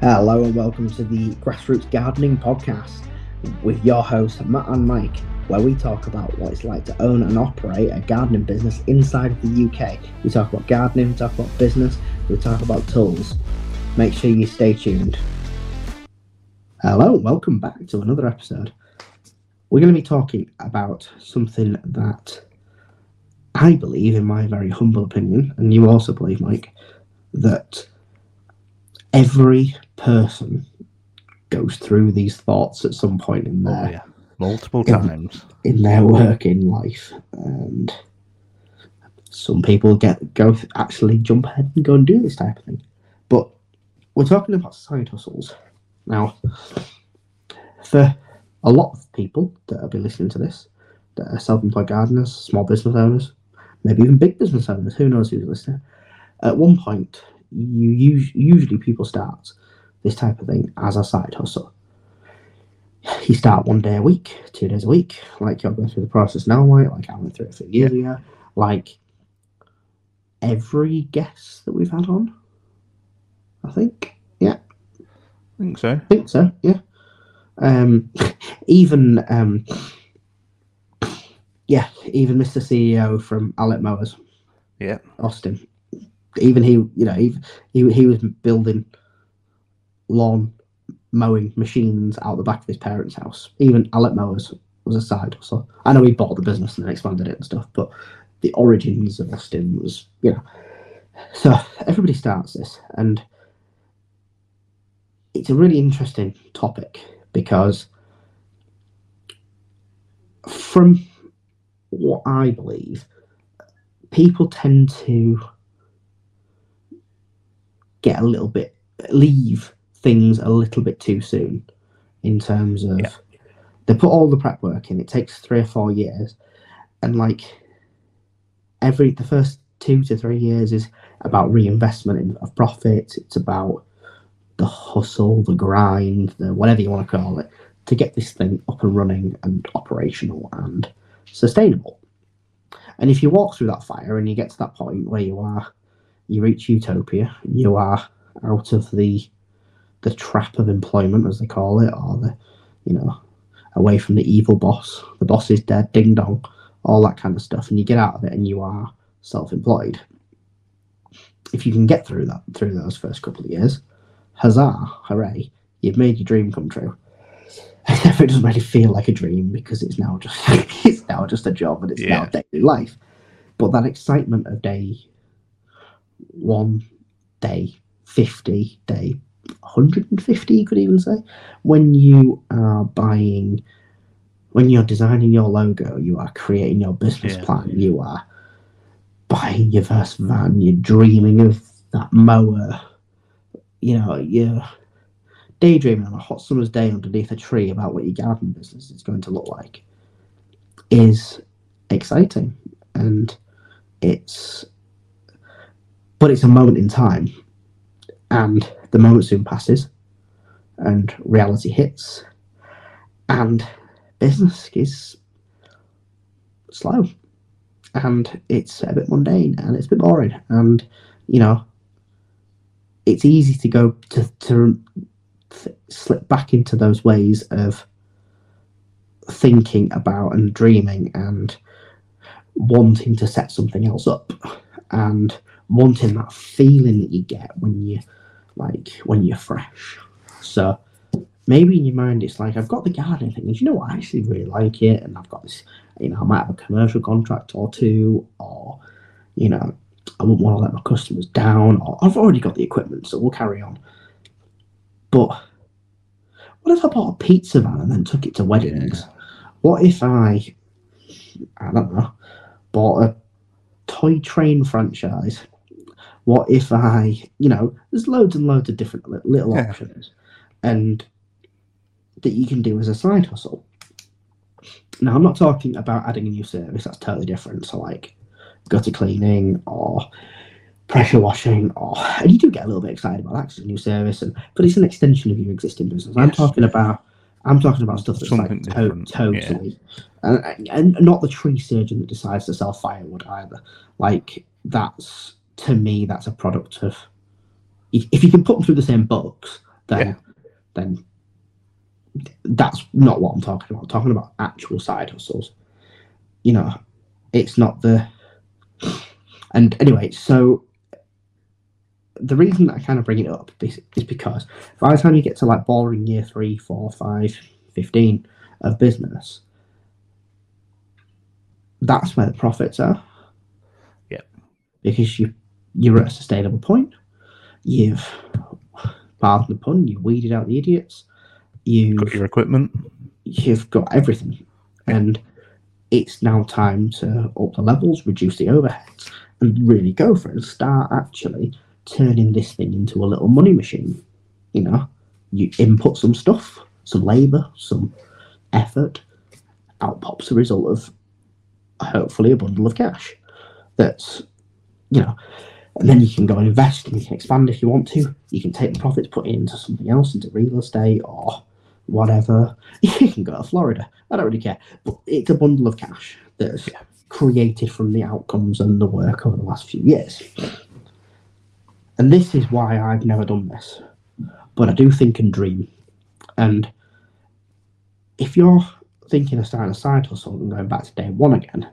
Hello and welcome to the Grassroots Gardening Podcast with your hosts Matt and Mike, where we talk about what it's like to own and operate a gardening business inside of the UK. We talk about gardening, we talk about business, we talk about tools. Make sure you stay tuned. Hello, welcome back to another episode. We're going to be talking about something that I believe, in my very humble opinion, and you also believe, Mike, that every person goes through these thoughts at some point in Oh, their yeah. Multiple Yeah. times. in their working life, and some people get go actually jump ahead and go and do this type of thing. But we're talking about side hustles now. For a lot of people that will be listening to this, that are self-employed gardeners, small business owners, maybe even big business owners, who knows who's listening. At one point, you us- usually people start this type of thing as a side hustle. You start one day a week, two days a week, like you're going through the process now, right? Like I went through it a few years ago. Like every guest that we've had on, I think. Yeah, I think so. I think so. Yeah. Um, even um, yeah, even Mr. CEO from Allett Mowers, Yeah. Austin. Even he, you know, he he, he was building lawn mowing machines out the back of his parents' house. Even Allett Mowers was a side hustle. I know he bought the business and then expanded it and stuff, but the origins of Austin was, you know. So everybody starts this, and it's a really interesting topic because from what I believe, people tend to get a little bit leave things a little bit too soon in terms of Yeah. they put all the prep work in. It takes three or four years, and like every the first two to three years is about reinvestment in, of profits. It's about the hustle, the grind, the whatever you want to call it, to get this thing up and running and operational and sustainable. And if you walk through that fire and you get to that point where you are, you reach utopia, you are out of the the trap of employment, as they call it, or the, you know, away from the evil boss. The boss is dead, ding dong, all that kind of stuff, and you get out of it and you are self-employed. If you can get through that through those first couple of years, huzzah, hooray, you've made your dream come true. it doesn't really feel like a dream because it's now just it's now just a job and it's now daily life. But that excitement of day one, day fifty, day 150 you could even say when you are buying when you're designing your logo you are creating your business Yeah. plan you are buying your first van you're dreaming of that mower you know you're daydreaming on a hot summer's day underneath a tree about what your garden business is going to look like is exciting and it's but it's a moment in time and the moment soon passes and reality hits and business is slow and it's a bit mundane and it's a bit boring and you know it's easy to go to to th- slip back into those ways of thinking about and dreaming and wanting to set something else up and wanting that feeling that you get when you like when you're fresh. So maybe in your mind it's like i've got the gardening thing. And you know what? I actually really like it and i've got this you know i might have a commercial contract or two or you know i wouldn't want to let my customers down or i've already got the equipment so we'll carry on. But what if i bought a pizza van and then took it to weddings? What if i i don't know bought a toy train franchise what if i you know there's loads and loads of different li- little Yeah. options and that you can do as a side hustle now i'm not talking about adding a new service that's totally different so like gutter cleaning or pressure washing or and you do get a little bit excited about that it's a new service and but it's an extension of your existing business i'm Yes. talking about i'm talking about stuff that's Something like to- different, yeah. totally and, and not the tree surgeon that decides to sell firewood either like that's to me that's a product of if, you can put them through the same books then Yeah. then that's not what I'm talking about. I'm talking about actual side hustles. You know, it's not the and anyway, so the reason that I kind of bring it up is, is because by the time you get to like boring year three, four, five, 15 of business, that's where the profits are. Yep. Because you you're at a sustainable point. You've pardon the pun, you weeded out the idiots. You've Got your equipment. you've got everything. And it's now time to up the levels, reduce the overheads, and really go for it and start actually turning this thing into a little money machine. You know, you input some stuff, some labour, some effort, out pops a result of hopefully a bundle of cash. That's, you know, and then you can go and invest and you can expand if you want to. You can take the profits, put it into something else, into real estate or whatever. You can go to Florida. I don't really care. But it's a bundle of cash that's created from the outcomes and the work over the last few years. And this is why I've never done this. But I do think and dream. And if you're thinking of starting a side hustle and going back to day one again,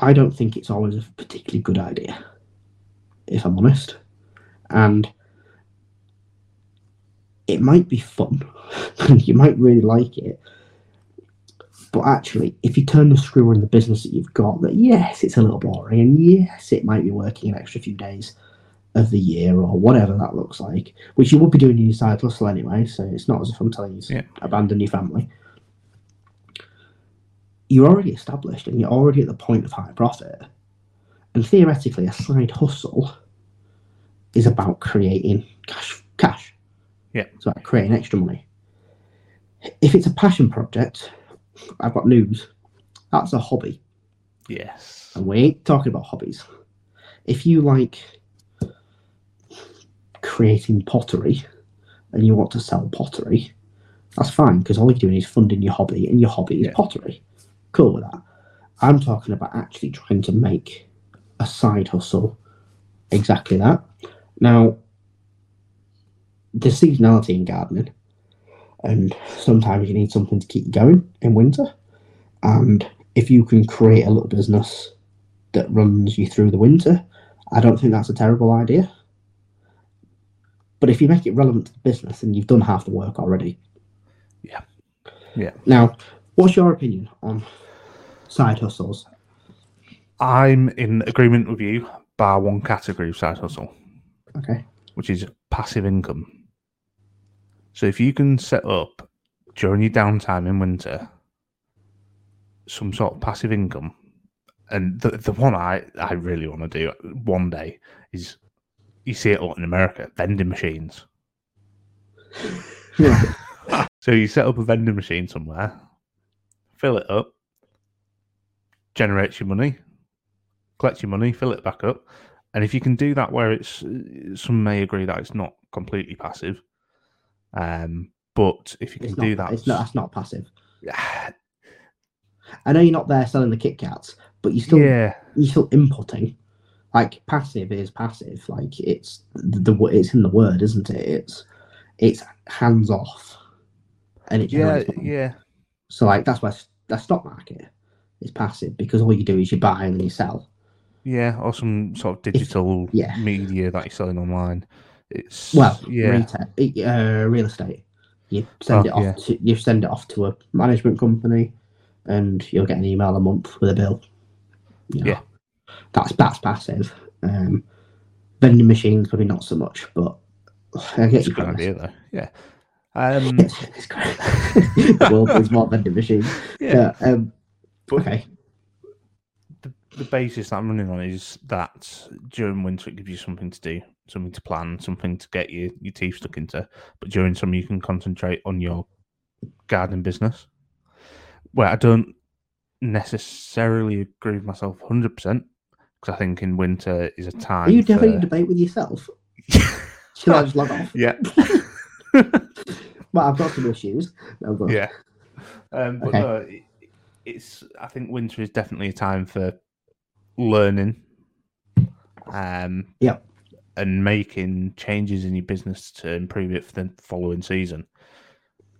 I don't think it's always a particularly good idea, if I'm honest. And it might be fun, and you might really like it. But actually, if you turn the screw in the business that you've got, that yes, it's a little boring, and yes, it might be working an extra few days of the year or whatever that looks like, which you would be doing in your side hustle anyway. So it's not as if I'm telling you to Yeah. abandon your family. You're already established and you're already at the point of high profit. And theoretically, a side hustle is about creating cash. Cash. Yeah. It's about creating extra money. If it's a passion project, I've got news. That's a hobby. Yes. And we ain't talking about hobbies. If you like creating pottery and you want to sell pottery, that's fine because all you're doing is funding your hobby and your hobby is Yeah. pottery. Cool with that. I'm talking about actually trying to make a side hustle exactly that. Now, there's seasonality in gardening, and sometimes you need something to keep you going in winter. And if you can create a little business that runs you through the winter, I don't think that's a terrible idea. But if you make it relevant to the business, then you've done half the work already. Yeah. Yeah. Now, what's your opinion on side hustles? I'm in agreement with you, bar one category of side hustle, Okay. which is passive income. So if you can set up during your downtime in winter some sort of passive income, and the the one I, I really want to do one day is you see it a lot in America, vending machines. Yeah. So you set up a vending machine somewhere, fill it up, generates your money, collects your money, fill it back up, and if you can do that where it's some may agree that it's not completely passive, um, but if you can do that, it's not, that's not passive. I know you're not there selling the Kit Kats, but you still yeah, you're still inputting. Like passive is passive. Like it's the, the it's in the word, isn't it? It's it's hands off, and it yeah, yeah, So like that's s- the stock market is passive because all you do is you buy and then you sell. yeah, or some sort of digital yeah. media that you're selling online. It's Well, yeah, retail, uh, real estate. You send Oh, it off yeah. to you send it off to a management company, and you'll get an email a month with a bill. You know, Yeah. that's that's passive. Um, vending machines probably not so much, but I get it's a good idea though. Yeah, um, It's, great. the world more vending machines. yeah. Yeah. Um, okay. the, the basis that I'm running on is that during winter it gives you something to do, something to plan, something to get your, your teeth stuck into. But during summer you can concentrate on your gardening business. Where I don't necessarily agree with myself 100% because I think in winter is a time. Are you having a for- debate with yourself? Should I just log off? yeah, Well, I've got some issues. No, but yeah. Um, but Okay. no, it, it's. I think winter is definitely a time for learning. Um, Yep. and making changes in your business to improve it for the following season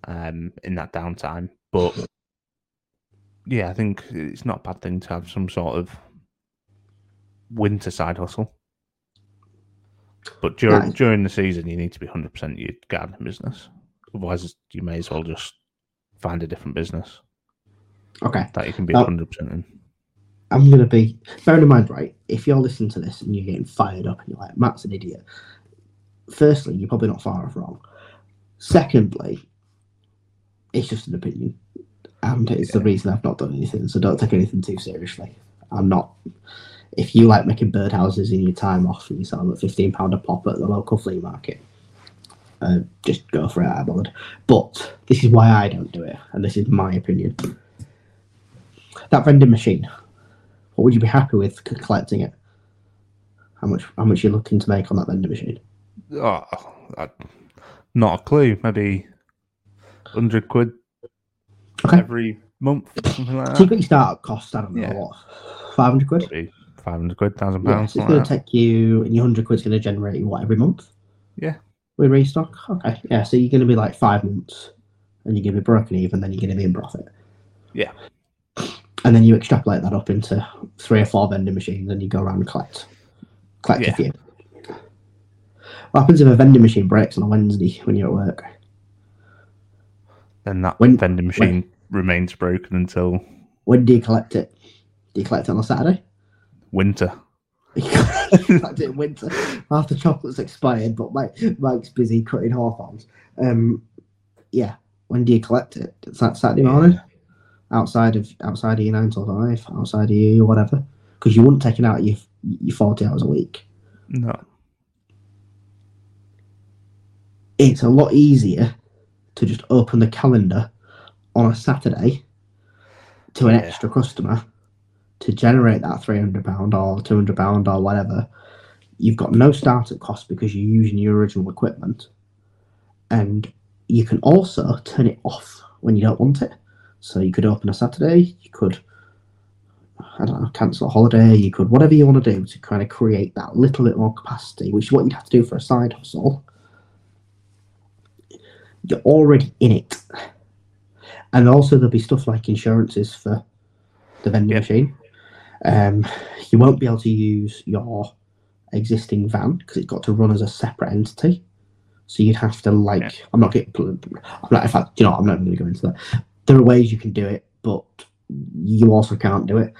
um, in that downtime. But yeah, I think it's not a bad thing to have some sort of winter side hustle. But during Right. during the season, you need to be hundred percent your gardening business. Otherwise, you may as well just find a different business Okay. that you can be hundred percent in. I'm gonna be bearing in mind, right? If you're listening to this and you're getting fired up and you're like, Matt's an idiot. Firstly, you're probably not far off wrong. Secondly, it's just an opinion, and it's the reason I've not done anything. So don't take anything too seriously. I'm not. If you like making birdhouses in your time off and you sell them at fifteen pound a pop at the local flea market, uh, just go for it. I'm bothered. But this is why I don't do it, and this is my opinion. That vending machine what would you be happy with collecting it? How much? How much you're looking to make on that vending machine? Oh, I, not a clue. Maybe hundred quid Okay. every month, something like that. So you've got your startup cost. I don't know Yeah. what, five hundred quid. Maybe five hundred quid, thousand Yeah, pounds. so it's going like to take you, and your hundred quid's going to generate you what every month? Yeah. With restock. Okay. Yeah. So you're going to be like five months, and you're going to be broken even. Then you're going to be in profit. Yeah. And then you extrapolate that up into three or four vending machines, and you go around and collect, collect Yeah. a few. What happens if a vending machine breaks on a Wednesday when you're at work? Then that When- vending machine remains broken until When do you collect it? Do you collect it on a Saturday? winter. It in winter after chocolate's expired, but Mike, Mike's busy cutting hawthorns. Um, yeah. When do you collect it? it? Is that Saturday morning? Outside of outside of your nine till five, outside of you or whatever, because you wouldn't take it out your your forty hours a week. No. It's a lot easier to just open the calendar on a Saturday to an Yeah. extra customer to generate that three hundred pound or two hundred pound or whatever. You've got no startup cost because you're using your original equipment, and you can also turn it off when you don't want it. So you could open a Saturday, you could, I don't know, cancel a holiday, you could whatever you want to do to kind of create that little bit more capacity, which is what you'd have to do for a side hustle. You're already in it, and also there'll be stuff like insurances for the vending machine. Um, you won't be able to use your existing van because it's got to run as a separate entity. So you'd have to like, Yeah. I'm not getting, I'm not, in fact, you know, I'm not going to go into that. There are ways you can do it, but you also can't do it.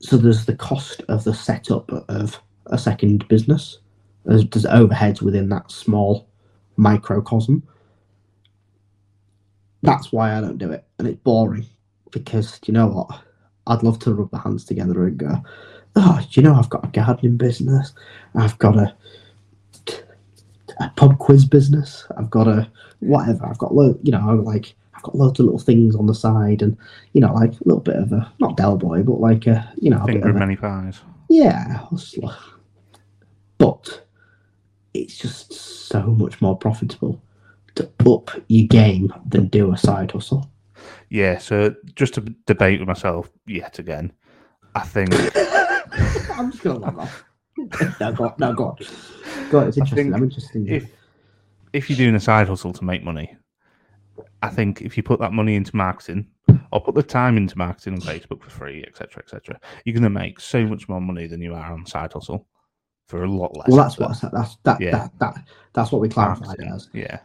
So there's the cost of the setup of a second business. There's, there's overheads within that small microcosm. That's why I don't do it, and it's boring because you know what? I'd love to rub my hands together and go, oh, you know, I've got a gardening business, I've got a a pub quiz business, I've got a whatever, I've got lo- you know, like I've got loads of little things on the side, and you know, like a little bit of a not Del Boy, but like a you know, a bit Finger of of a, many pies. yeah, hustler. But it's just so much more profitable to up your game than do a side hustle. Yeah, so just to debate with myself yet again, I think I'm just gonna off. no, go on. No, go on. Go on. It's interesting. I'm interested. If if you're doing a side hustle to make money, I think if you put that money into marketing or put the time into marketing on Facebook for free, etc., etc., you're going to make so much more money than you are on side hustle for a lot less. well, that's effort. what I said. That's that, Yeah. that that that's what we clarified Marketing, as. Yeah,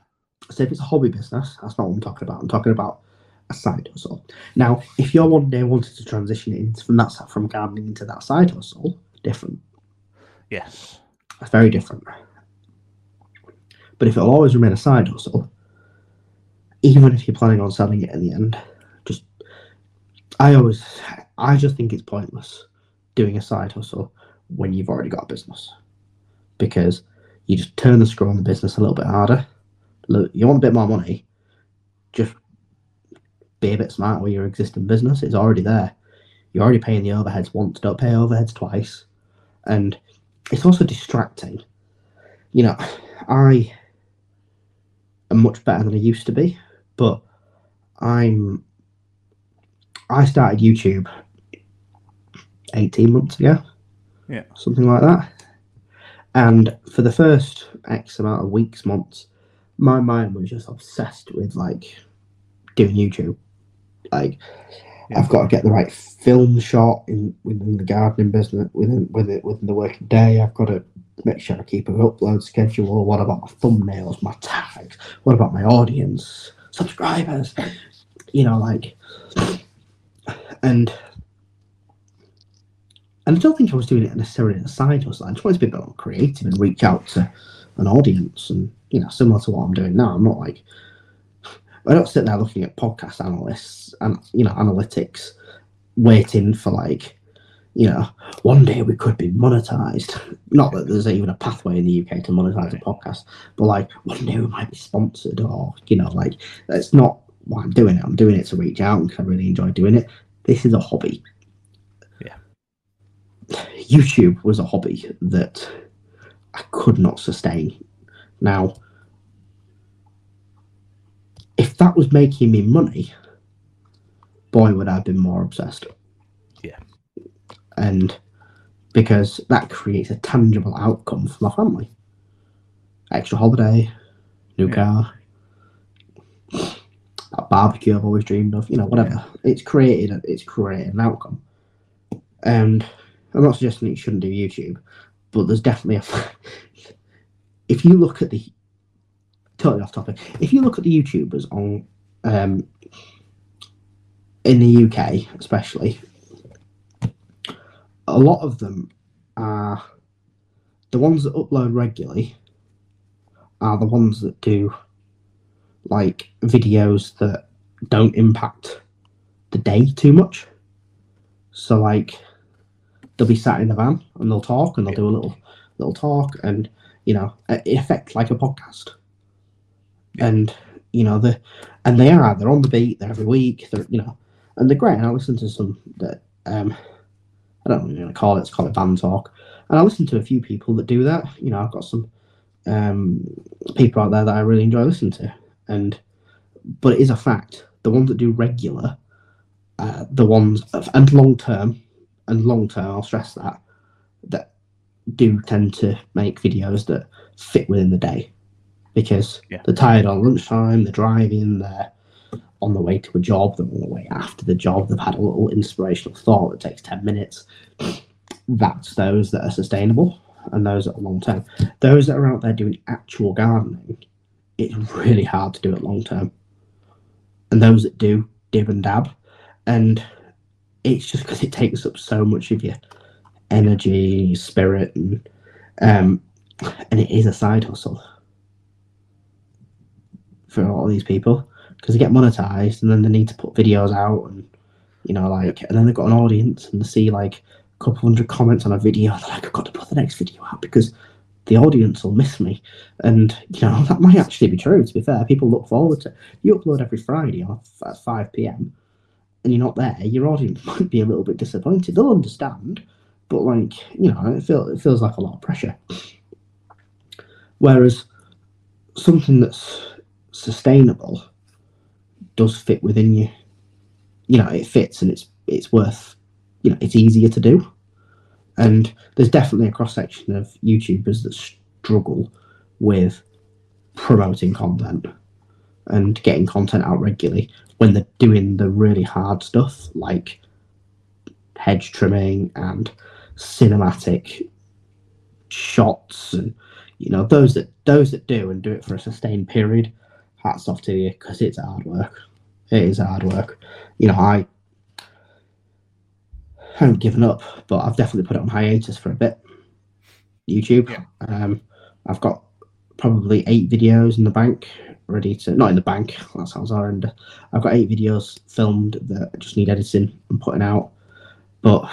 So if it's a hobby business, that's not what I'm talking about. I'm talking about a side hustle. Now, if you're one day wanted to transition into, from that from gardening into that side hustle, different. yes, That's very different. But if it'll always remain a side hustle, even if you're planning on selling it in the end, just I always I just think it's pointless doing a side hustle when you've already got a business. Because you just turn the screw on the business a little bit harder. Look, you want a bit more money, just be a bit smart with your existing business. It's already there. You're already paying the overheads once, don't pay overheads twice. And it's also distracting. You know, I am much better than I used to be, but I'm I started YouTube 18 months ago. Yeah. Something like that. And for the first X amount of weeks, months, my mind was just obsessed with like doing YouTube. Like Yeah. I've got to get the right film shot in within the gardening business within within within the working day. I've got to make sure I keep an upload schedule. What about my thumbnails, my tags? What about my audience, subscribers? You know, like and and I don't think I was doing it necessarily as a side hustle. I just wanted to be a bit more creative and reach out to an audience, and you know, similar to what I'm doing now. I'm not like I don't sit there looking at podcast analysts and you know analytics, waiting for like you know one day we could be monetized. Not that there's even a pathway in the UK to monetize a podcast, but like one day we might be sponsored, or you know, like that's not why I'm doing it. I'm doing it to reach out because I really enjoy doing it. This is a hobby. Yeah. YouTube was a hobby that I could not sustain. Now, if that was making me money, boy, would I have been more obsessed. Yeah. And because that creates a tangible outcome for my family extra holiday, new Yeah. car, a barbecue I've always dreamed of, you know, whatever. It's created it's created an outcome. And I'm not suggesting that you shouldn't do YouTube, but there's definitely a if you look at the totally off topic, if you look at the YouTubers on um in the UK especially, a lot of them are the ones that upload regularly are the ones that do like videos that don't impact the day too much. So like they'll be sat in the van and they'll talk and they'll do a little little talk and you know in effect like a podcast. And you know the and they are they're on the beat they're every week they're you know and they're great. And I listen to some that um I don't know what gonna call it let's call it band talk. And I listen to a few people that do that. You know I've got some um people out there that I really enjoy listening to. And but it is a fact the ones that do regular uh, the ones of, and long term and long term i'll stress that that do tend to make videos that fit within the day because Yeah. they're tired on lunchtime they're driving they're on the way to a job they're on the way after the job they've had a little inspirational thought that takes 10 minutes that's those that are sustainable and those that are long term those that are out there doing actual gardening it's really hard to do it long term. And those that do dib and dab, and it's just because it takes up so much of your energy, spirit, and um, and it is a side hustle for a lot of these people because they get monetized and then they need to put videos out and you know like and then they've got an audience and they see like a couple hundred comments on a video and they're like I've got to put the next video out because the audience will miss me. And, you know, that might actually be true, to be fair. People look forward to You upload every Friday at 5 pm and you're not there, your audience might be a little bit disappointed. They'll understand, but, like, you know, it, feel, it feels like a lot of pressure. Whereas something that's sustainable does fit within you. You know, it fits and it's it's worth, you know, it's easier to do. And there's definitely a cross section of YouTubers that struggle with promoting content and getting content out regularly when they're doing the really hard stuff like hedge trimming and cinematic shots and you know those that those that do and do it for a sustained period hats off to you because it's hard work it is hard work you know i haven't given up, but I've definitely put it on hiatus for a bit. YouTube. Yeah. Um, I've got probably eight videos in the bank ready to not in the bank. That sounds horrendous. I've got eight videos filmed that just need editing and putting out, but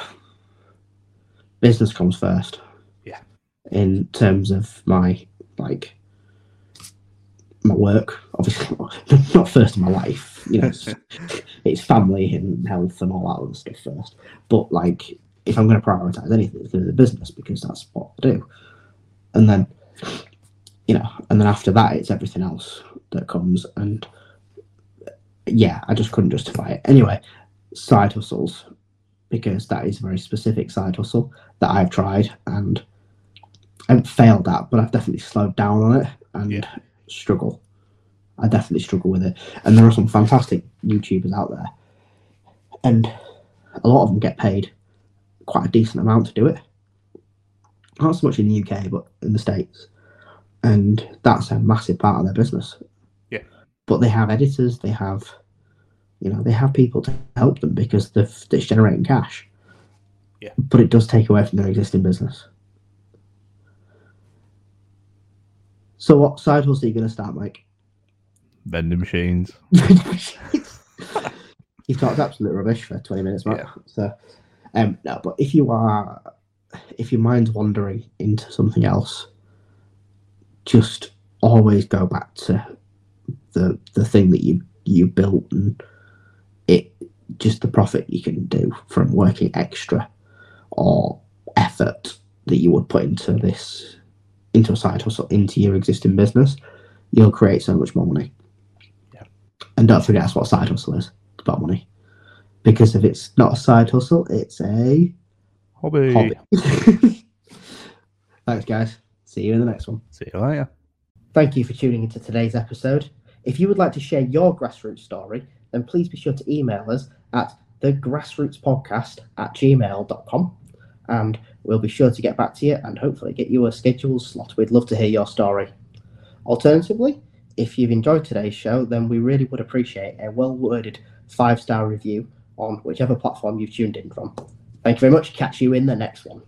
business comes first. Yeah. In terms of my like my work, obviously not first in my life. You know, it's, it's family and health and all that other stuff first. But like, if I'm going to prioritize anything, it's going to be the business because that's what I do. And then, you know, and then after that, it's everything else that comes. And yeah, I just couldn't justify it. Anyway, side hustles, because that is a very specific side hustle that I've tried and I haven't failed at, but I've definitely slowed down on it and Yeah. Struggle. I definitely struggle with it. And there are some fantastic YouTubers out there, and a lot of them get paid quite a decent amount to do it. Not so much in the UK, but in the States. And that's a massive part of their business. Yeah. But they have editors, they have, you know, they have people to help them because they've, it's generating cash. Yeah. But it does take away from their existing business. So, what side hustle are you going to start, Mike? Vending machines. You've talked absolute rubbish for 20 minutes, Matt. Yeah. So, um, no, but if you are, if your mind's wandering into something else, just always go back to the the thing that you you built and it just the profit you can do from working extra or effort that you would put into this into a side hustle into your existing business you'll create so much more money Yeah. and don't forget that's what a side hustle is it's about money because if it's not a side hustle it's a Hobby. hobby thanks guys see you in the next one See you later. Thank you for tuning into today's episode. If you would like to share your grassroots story, then please be sure to email us at thegrassrootspodcast at gmail.com and we'll be sure to get back to you and hopefully get you a scheduled slot. We'd love to hear your story. Alternatively, if you've enjoyed today's show, then we really would appreciate a well worded five star review on whichever platform you've tuned in from. Thank you very much. Catch you in the next one.